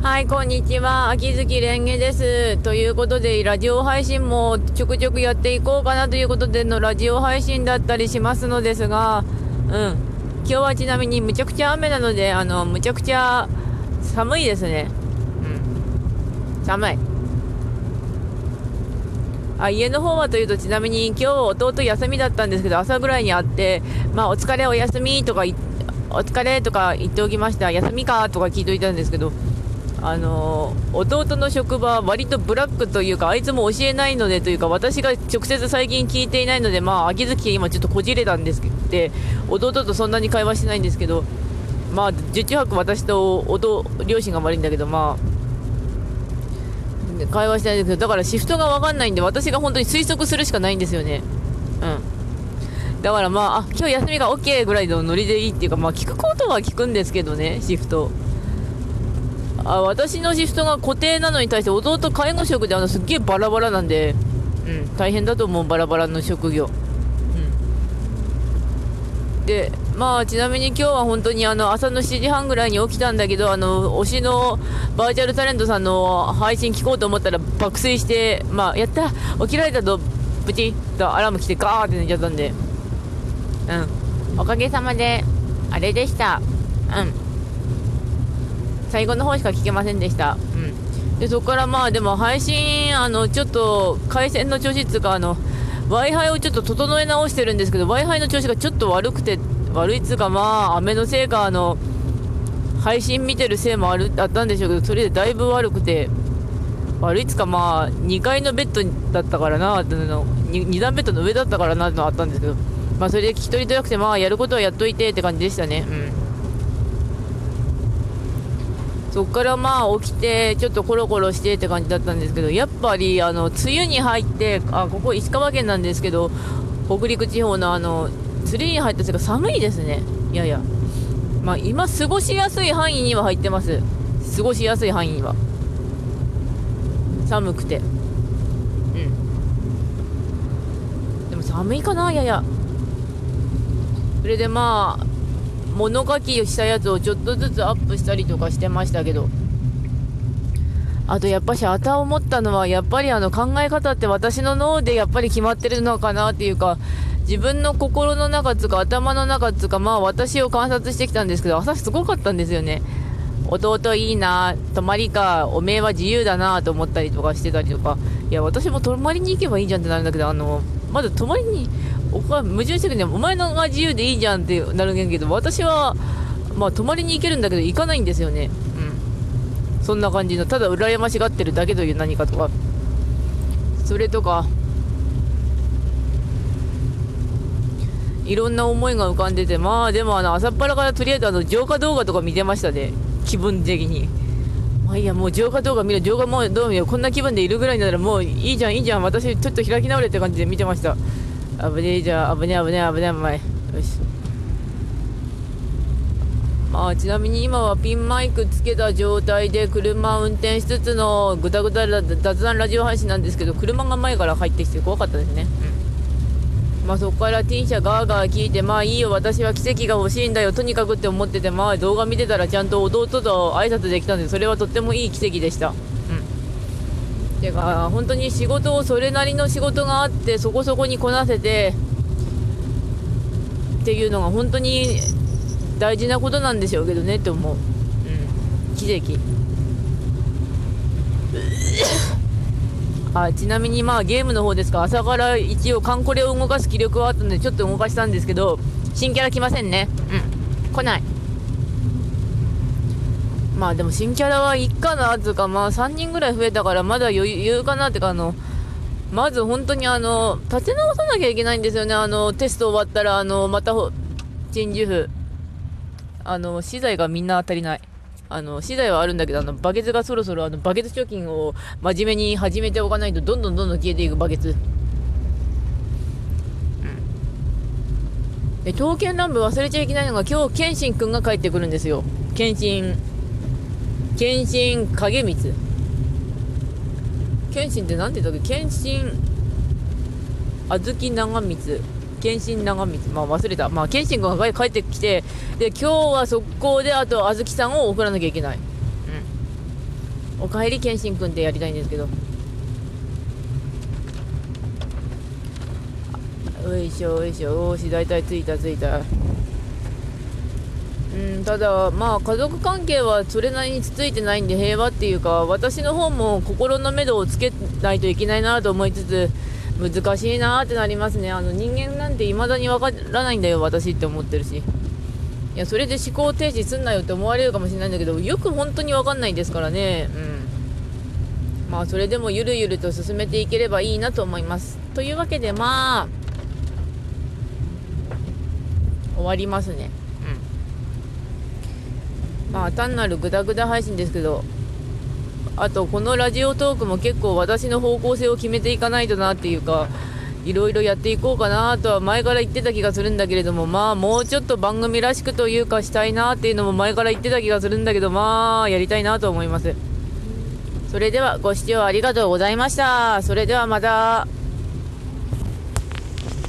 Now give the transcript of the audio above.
はい、こんにちは。秋月蓮華です。ということで、ラジオ配信もちょくちょくやっていこうかなということでのラジオ配信だったりしますのですが、うん。今日はちなみにむちゃくちゃ雨なので、あの、むちゃくちゃ寒いですね。うん。寒い。あ家の方はというとちなみに今日弟休みだったんですけど朝ぐらいに会ってまあお疲れお休みとかお疲れとか言っておきました休みかとか聞いといたんですけどあの弟の職場は割とブラックというかあいつも教えないのでというか私が直接最近聞いていないのでまあ秋月今ちょっとこじれたんですけど弟とそんなに会話してないんですけどまあ十中八九私と弟両親が悪いんだけどまあ会話してないんですけどだからシフトが分かんないんで私が本当に推測するしかないんですよね。うん。だからまああ今日休みが OK ぐらいのノリでいいっていうかまあ聞くことは聞くんですけどねシフト。あ私のシフトが固定なのに対して弟介護職であのすっげえバラバラなんで。うん。大変だと思うバラバラの職業。うん。でまあちなみに今日は本当にあの朝の7時半ぐらいに起きたんだけどあの推しのバーチャルタレントさんの配信聞こうと思ったら爆睡してまあやった起きられたとプチッとアラーム来てガーって寝ちゃったんで。うん。おかげさまであれでした。うん最後の方しか聞けませんでした。うん。でそこからまあでも配信あのちょっと回線の調子っつうかあの w i f i をちょっと整え直してるんですけど w i f i の調子がちょっと悪くて悪いっつうかまあ雨のせいかあの配信見てるせいもあるあったんでしょうけどそれでだいぶ悪くて悪いっつうかまあ2階のベッドだったからなの 2, 段ベッドの上だったからなってのあったんですけどまあそれで聞き取りとなくてまあやることはやっといてって感じでしたね。うんそっからまあ起きてちょっとコロコロしてって感じだったんですけどやっぱりあの梅雨に入ってあここ石川県なんですけど北陸地方のあの梅雨に入ったせいか寒いですね。いやいや。まあ今過ごしやすい範囲には入ってます。過ごしやすい範囲には。寒くて。うん。でも寒いかなやや。それでまあ物書きしたやつをちょっとずつアップしたりとかしてましたけど。あとやっぱしあた思ったのはやっぱりあの考え方って私の脳でやっぱり決まってるのかなっていうか自分の心の中つか頭の中つかまあ私を観察してきたんですけど朝すごかったんですよね。弟いいな泊まりかおめえは自由だなと思ったりとかしてたりとか。いや私も泊まりに行けばいいじゃんってなるんだけどあのまだ泊まりにおか矛盾してくるね。お前のが自由でいいじゃんってなるんやけど私はまあ泊まりに行けるんだけど行かないんですよね。うん。そんな感じのただ羨ましがってるだけという何かとかそれとかいろんな思いが浮かんでてまあでもあの朝っぱらからとりあえずあの浄化動画とか見てましたね。気分的に。まあいいやもう浄化動画見る浄化もどう見ようこんな気分でいるぐらいならもういいじゃんいいじゃん。私ちょっと開き直れって感じで見てました危ねえじゃあ危ねえ危ねえ危ねえお前。よし。まあちなみに今はピンマイクつけた状態で車運転しつつのぐだぐだ雑談ラジオ配信なんですけど車が前から入ってきて怖かったですね。うん。まあそこから T 社ガーガー聞いてまあいいよ私は奇跡が欲しいんだよとにかくって思っててまあ動画見てたらちゃんと弟と挨拶できたんでそれはとってもいい奇跡でした。うんてか本当に仕事をそれなりの仕事があってそこそこにこなせてっていうのが本当に大事なことなんでしょうけどねって思う、うん、奇跡。あちなみにまあゲームの方ですか。朝から一応カンコレを動かす気力はあったのでちょっと動かしたんですけど新キャラ来ませんね。うん。来ない。まあでも新キャラはいっかなつうかまあ3人ぐらい増えたからまだ余裕かなってかあのまず本当にあの立て直さなきゃいけないんですよね。あのテスト終わったらあのまた陳樹府あの資材がみんな足りない。あの資材はあるんだけどあのバケツがそろそろあのバケツ貯金を真面目に始めておかないとどんどんどんどん消えていくバケツ。で刀剣乱舞忘れちゃいけないのが今日謙信くんが帰ってくるんですよ。謙信謙信影光。謙信って何て言ったっけ？謙信小豆長光。謙信長光。まあ忘れた。まあ謙信君が帰ってきてで今日は速攻であと小豆さんを送らなきゃいけない。うん、おかえり謙信君ってやりたいんですけど。よいしょよいしょ。よし大体着いた着いた。うんただまあ家族関係はそれなりにつついてないんで平和っていうか私の方も心の目処をつけないといけないなと思いつつ難しいなってなりますね。あの人間なんて未だにわからないんだよ私って思ってるし。いやそれで思考停止すんなよって思われるかもしれないんだけどよく本当にわかんないですからね。うん。まあそれでもゆるゆると進めていければいいなと思います。というわけでまあ終わりますね。まあ単なるグダグダ配信ですけどあとこのラジオトークも結構私の方向性を決めていかないとなっていうかいろいろやっていこうかなとは前から言ってた気がするんだけれどもまあもうちょっと番組らしくというかしたいなっていうのも前から言ってた気がするんだけどまあやりたいなと思います。それではご視聴ありがとうございました。それではまた。